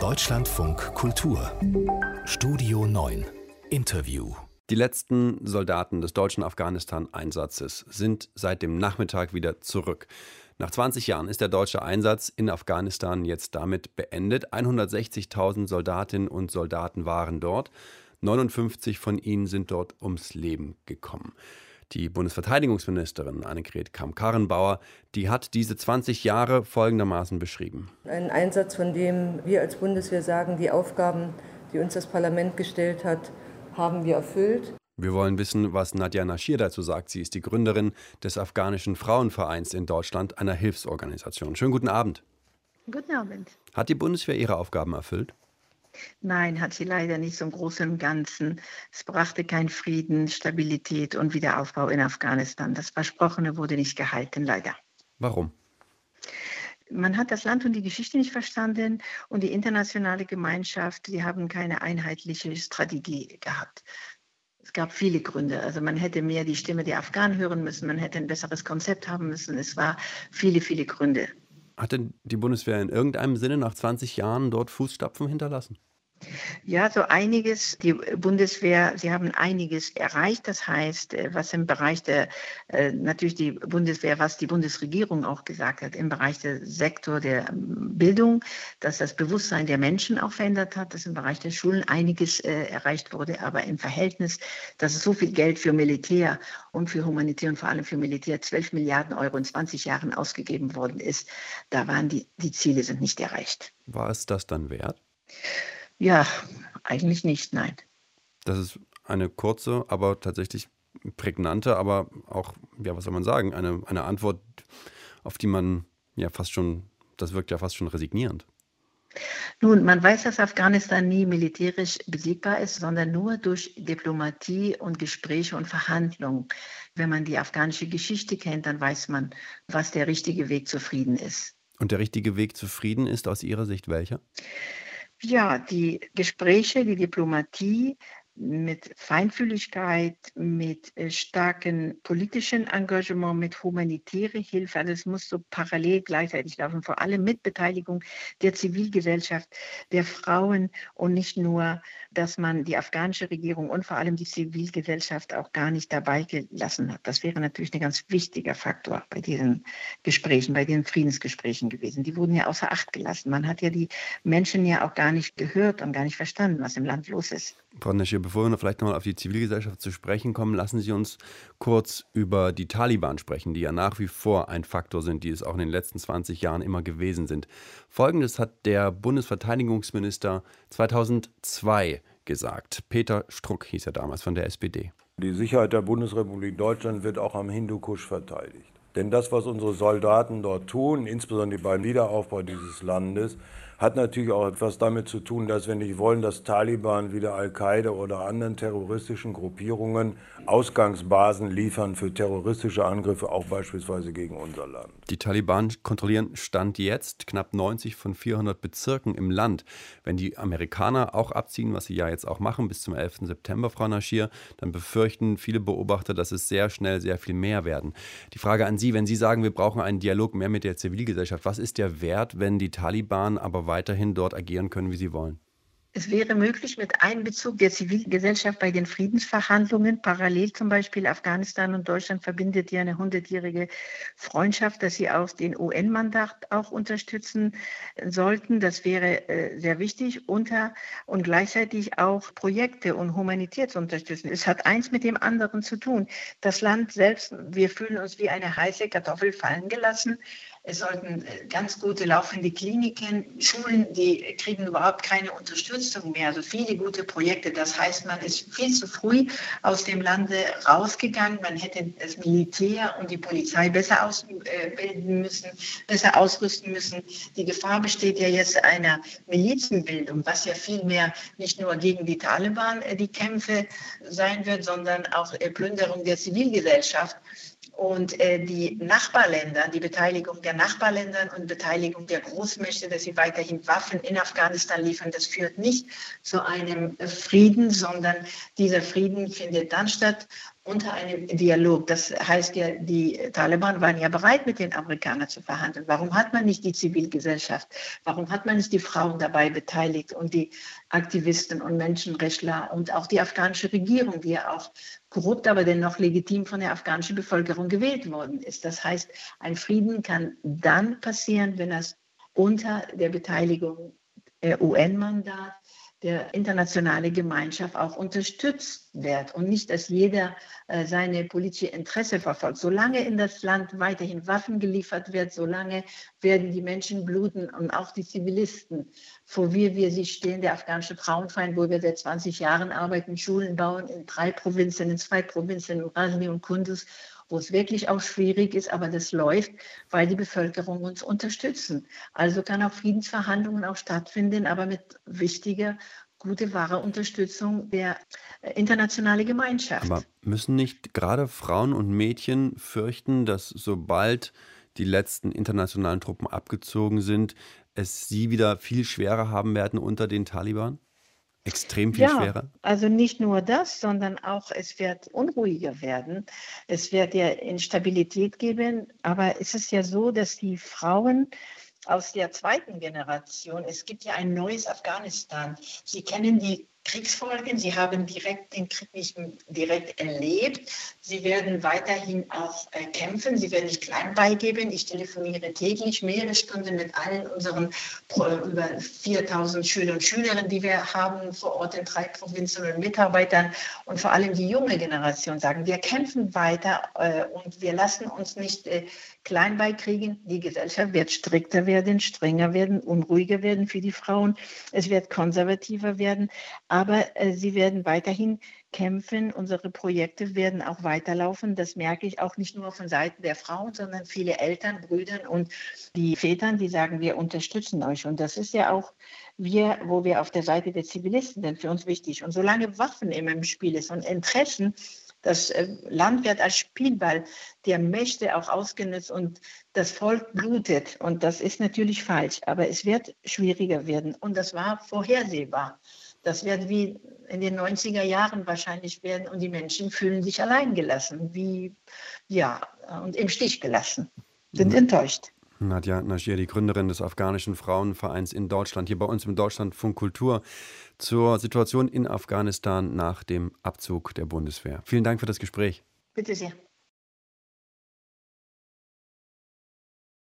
Deutschlandfunk Kultur Studio 9 Interview Die letzten Soldaten des deutschen Afghanistan-Einsatzes sind seit dem Nachmittag wieder zurück. Nach 20 Jahren ist der deutsche Einsatz in Afghanistan jetzt damit beendet. 160.000 Soldatinnen und Soldaten waren dort. 59 von ihnen sind dort ums Leben gekommen. Die Bundesverteidigungsministerin Annegret Kamm-Karrenbauer, die hat diese 20 Jahre folgendermaßen beschrieben. Ein Einsatz, von dem wir als Bundeswehr sagen, die Aufgaben, die uns das Parlament gestellt hat, haben wir erfüllt. Wir wollen wissen, was Nadja Nashir dazu sagt. Sie ist die Gründerin des afghanischen Frauenvereins in Deutschland, einer Hilfsorganisation. Schönen guten Abend. Guten Abend. Hat die Bundeswehr ihre Aufgaben erfüllt? Nein, hat sie leider nicht so im Großen und Ganzen. Es brachte keinen Frieden, Stabilität und Wiederaufbau in Afghanistan. Das Versprochene wurde nicht gehalten, leider. Warum? Man hat das Land und die Geschichte nicht verstanden und die internationale Gemeinschaft, die haben keine einheitliche Strategie gehabt. Es gab viele Gründe. Also man hätte mehr die Stimme der Afghanen hören müssen, man hätte ein besseres Konzept haben müssen. Es war viele, viele Gründe. Hat denn die Bundeswehr in irgendeinem Sinne nach 20 Jahren dort Fußstapfen hinterlassen? Ja, so einiges. Die Bundeswehr, sie haben einiges erreicht. Das heißt, äh, was im Bereich der, äh, natürlich die Bundeswehr, was die Bundesregierung auch gesagt hat, im Bereich der Sektor der ähm, Bildung, dass das Bewusstsein der Menschen auch verändert hat, dass im Bereich der Schulen einiges äh, erreicht wurde. Aber im Verhältnis, dass es so viel Geld für Militär und für Humanitär und vor allem für Militär 12 Milliarden Euro in 20 Jahren ausgegeben worden ist, da waren die, die Ziele sind nicht erreicht. War es das dann wert? Ja, eigentlich nicht, nein. Das ist eine kurze, aber tatsächlich prägnante, aber auch, ja, was soll man sagen, eine, eine Antwort, auf die man ja fast schon, das wirkt ja fast schon resignierend. Nun, man weiß, dass Afghanistan nie militärisch besiegbar ist, sondern nur durch Diplomatie und Gespräche und Verhandlungen. Wenn man die afghanische Geschichte kennt, dann weiß man, was der richtige Weg zu Frieden ist. Und der richtige Weg zu Frieden ist aus Ihrer Sicht welcher? Ja, die Gespräche, die Diplomatie mit Feinfühligkeit, mit äh, starkem politischen Engagement, mit humanitärer Hilfe. Also es muss so parallel gleichzeitig laufen, vor allem mit Beteiligung der Zivilgesellschaft, der Frauen und nicht nur, dass man die afghanische Regierung und vor allem die Zivilgesellschaft auch gar nicht dabei gelassen hat. Das wäre natürlich ein ganz wichtiger Faktor bei diesen Gesprächen, bei den Friedensgesprächen gewesen. Die wurden ja außer Acht gelassen. Man hat ja die Menschen ja auch gar nicht gehört und gar nicht verstanden, was im Land los ist. Frau bevor wir vielleicht nochmal auf die Zivilgesellschaft zu sprechen kommen, lassen Sie uns kurz über die Taliban sprechen, die ja nach wie vor ein Faktor sind, die es auch in den letzten 20 Jahren immer gewesen sind. Folgendes hat der Bundesverteidigungsminister 2002 gesagt. Peter Struck hieß er damals von der SPD. Die Sicherheit der Bundesrepublik Deutschland wird auch am Hindukusch verteidigt. Denn das, was unsere Soldaten dort tun, insbesondere beim Wiederaufbau dieses Landes, hat natürlich auch etwas damit zu tun, dass wir nicht wollen, dass Taliban wieder Al-Qaida oder anderen terroristischen Gruppierungen Ausgangsbasen liefern für terroristische Angriffe, auch beispielsweise gegen unser Land. Die Taliban kontrollieren Stand jetzt knapp 90 von 400 Bezirken im Land. Wenn die Amerikaner auch abziehen, was sie ja jetzt auch machen, bis zum 11. September, Frau Naschir, dann befürchten viele Beobachter, dass es sehr schnell sehr viel mehr werden. Die Frage an Sie, wenn Sie sagen, wir brauchen einen Dialog mehr mit der Zivilgesellschaft, was ist der Wert, wenn die Taliban aber weiterhin dort agieren können, wie sie wollen? Es wäre möglich mit Einbezug der Zivilgesellschaft bei den Friedensverhandlungen. Parallel zum Beispiel Afghanistan und Deutschland verbindet ja eine hundertjährige Freundschaft, dass sie auch den UN-Mandat auch unterstützen sollten. Das wäre äh, sehr wichtig unter und gleichzeitig auch Projekte und humanitär zu unterstützen. Es hat eins mit dem anderen zu tun. Das Land selbst, wir fühlen uns wie eine heiße Kartoffel fallen gelassen. Es sollten äh, ganz gute laufende Kliniken, Schulen, die kriegen überhaupt keine Unterstützung mehr. Also viele gute Projekte. Das heißt, man ist viel zu früh aus dem Lande rausgegangen. Man hätte das Militär und die Polizei besser ausbilden müssen, besser ausrüsten müssen. Die Gefahr besteht ja jetzt einer Milizenbildung, was ja vielmehr nicht nur gegen die Taliban äh, die Kämpfe sein wird, sondern auch äh, Plünderung der Zivilgesellschaft. Und äh, die Nachbarländer, die Beteiligung der Nachbarländer und Beteiligung der Großmächte, dass sie weiterhin Waffen in Afghanistan liefern, das führt nicht zu einem Frieden, sondern dieser Frieden findet dann statt, unter einem Dialog. Das heißt ja, die Taliban waren ja bereit, mit den Amerikanern zu verhandeln. Warum hat man nicht die Zivilgesellschaft? Warum hat man nicht die Frauen dabei beteiligt und die Aktivisten und Menschenrechtler und auch die afghanische Regierung, die ja auch korrupt, aber dennoch legitim von der afghanischen Bevölkerung gewählt worden ist? Das heißt, ein Frieden kann dann passieren, wenn es unter der Beteiligung der UN-Mandat der internationale Gemeinschaft auch unterstützt wird und nicht, dass jeder äh, seine politische Interesse verfolgt. Solange in das Land weiterhin Waffen geliefert wird, solange werden die Menschen bluten und auch die Zivilisten, vor wie wir sie stehen, der afghanische Frauenverein, wo wir seit 20 Jahren arbeiten, Schulen bauen in drei Provinzen, in zwei Provinzen, in Rasni und Kunduz wo es wirklich auch schwierig ist, aber das läuft, weil die Bevölkerung uns unterstützen. Also kann auch Friedensverhandlungen auch stattfinden, aber mit wichtiger gute, wahre Unterstützung der äh, internationalen Gemeinschaft. Aber müssen nicht gerade Frauen und Mädchen fürchten, dass sobald die letzten internationalen Truppen abgezogen sind, es sie wieder viel schwerer haben werden unter den Taliban? Extrem viel ja, schwerer? Also nicht nur das, sondern auch es wird unruhiger werden. Es wird ja Instabilität geben. Aber es ist ja so, dass die Frauen aus der zweiten Generation, es gibt ja ein neues Afghanistan. Sie kennen die Kriegsfolgen. Sie haben direkt den Krieg nicht direkt erlebt. Sie werden weiterhin auch äh, kämpfen. Sie werden nicht klein beigeben. Ich telefoniere täglich mehrere Stunden mit allen unseren über 4000 Schüler und Schülerinnen, die wir haben vor Ort in drei Provinzen und Mitarbeitern und vor allem die junge Generation sagen, wir kämpfen weiter äh, und wir lassen uns nicht äh, klein beikriegen. Die Gesellschaft wird strikter werden, strenger werden, unruhiger werden für die Frauen. Es wird konservativer werden aber äh, sie werden weiterhin kämpfen. Unsere Projekte werden auch weiterlaufen. Das merke ich auch nicht nur von Seiten der Frauen, sondern viele Eltern, Brüdern und die Vätern, die sagen, wir unterstützen euch. Und das ist ja auch wir, wo wir auf der Seite der Zivilisten sind, für uns wichtig. Und solange Waffen immer im Spiel ist und Interessen, das äh, Land wird als Spielball der Mächte auch ausgenutzt und das Volk blutet. Und das ist natürlich falsch, aber es wird schwieriger werden. Und das war vorhersehbar. Das wird wie in den 90er Jahren wahrscheinlich werden und die Menschen fühlen sich alleingelassen, wie, ja, und im Stich gelassen, sind mhm. enttäuscht. Nadja Najir, die Gründerin des afghanischen Frauenvereins in Deutschland, hier bei uns im Deutschlandfunk Kultur zur Situation in Afghanistan nach dem Abzug der Bundeswehr. Vielen Dank für das Gespräch. Bitte sehr.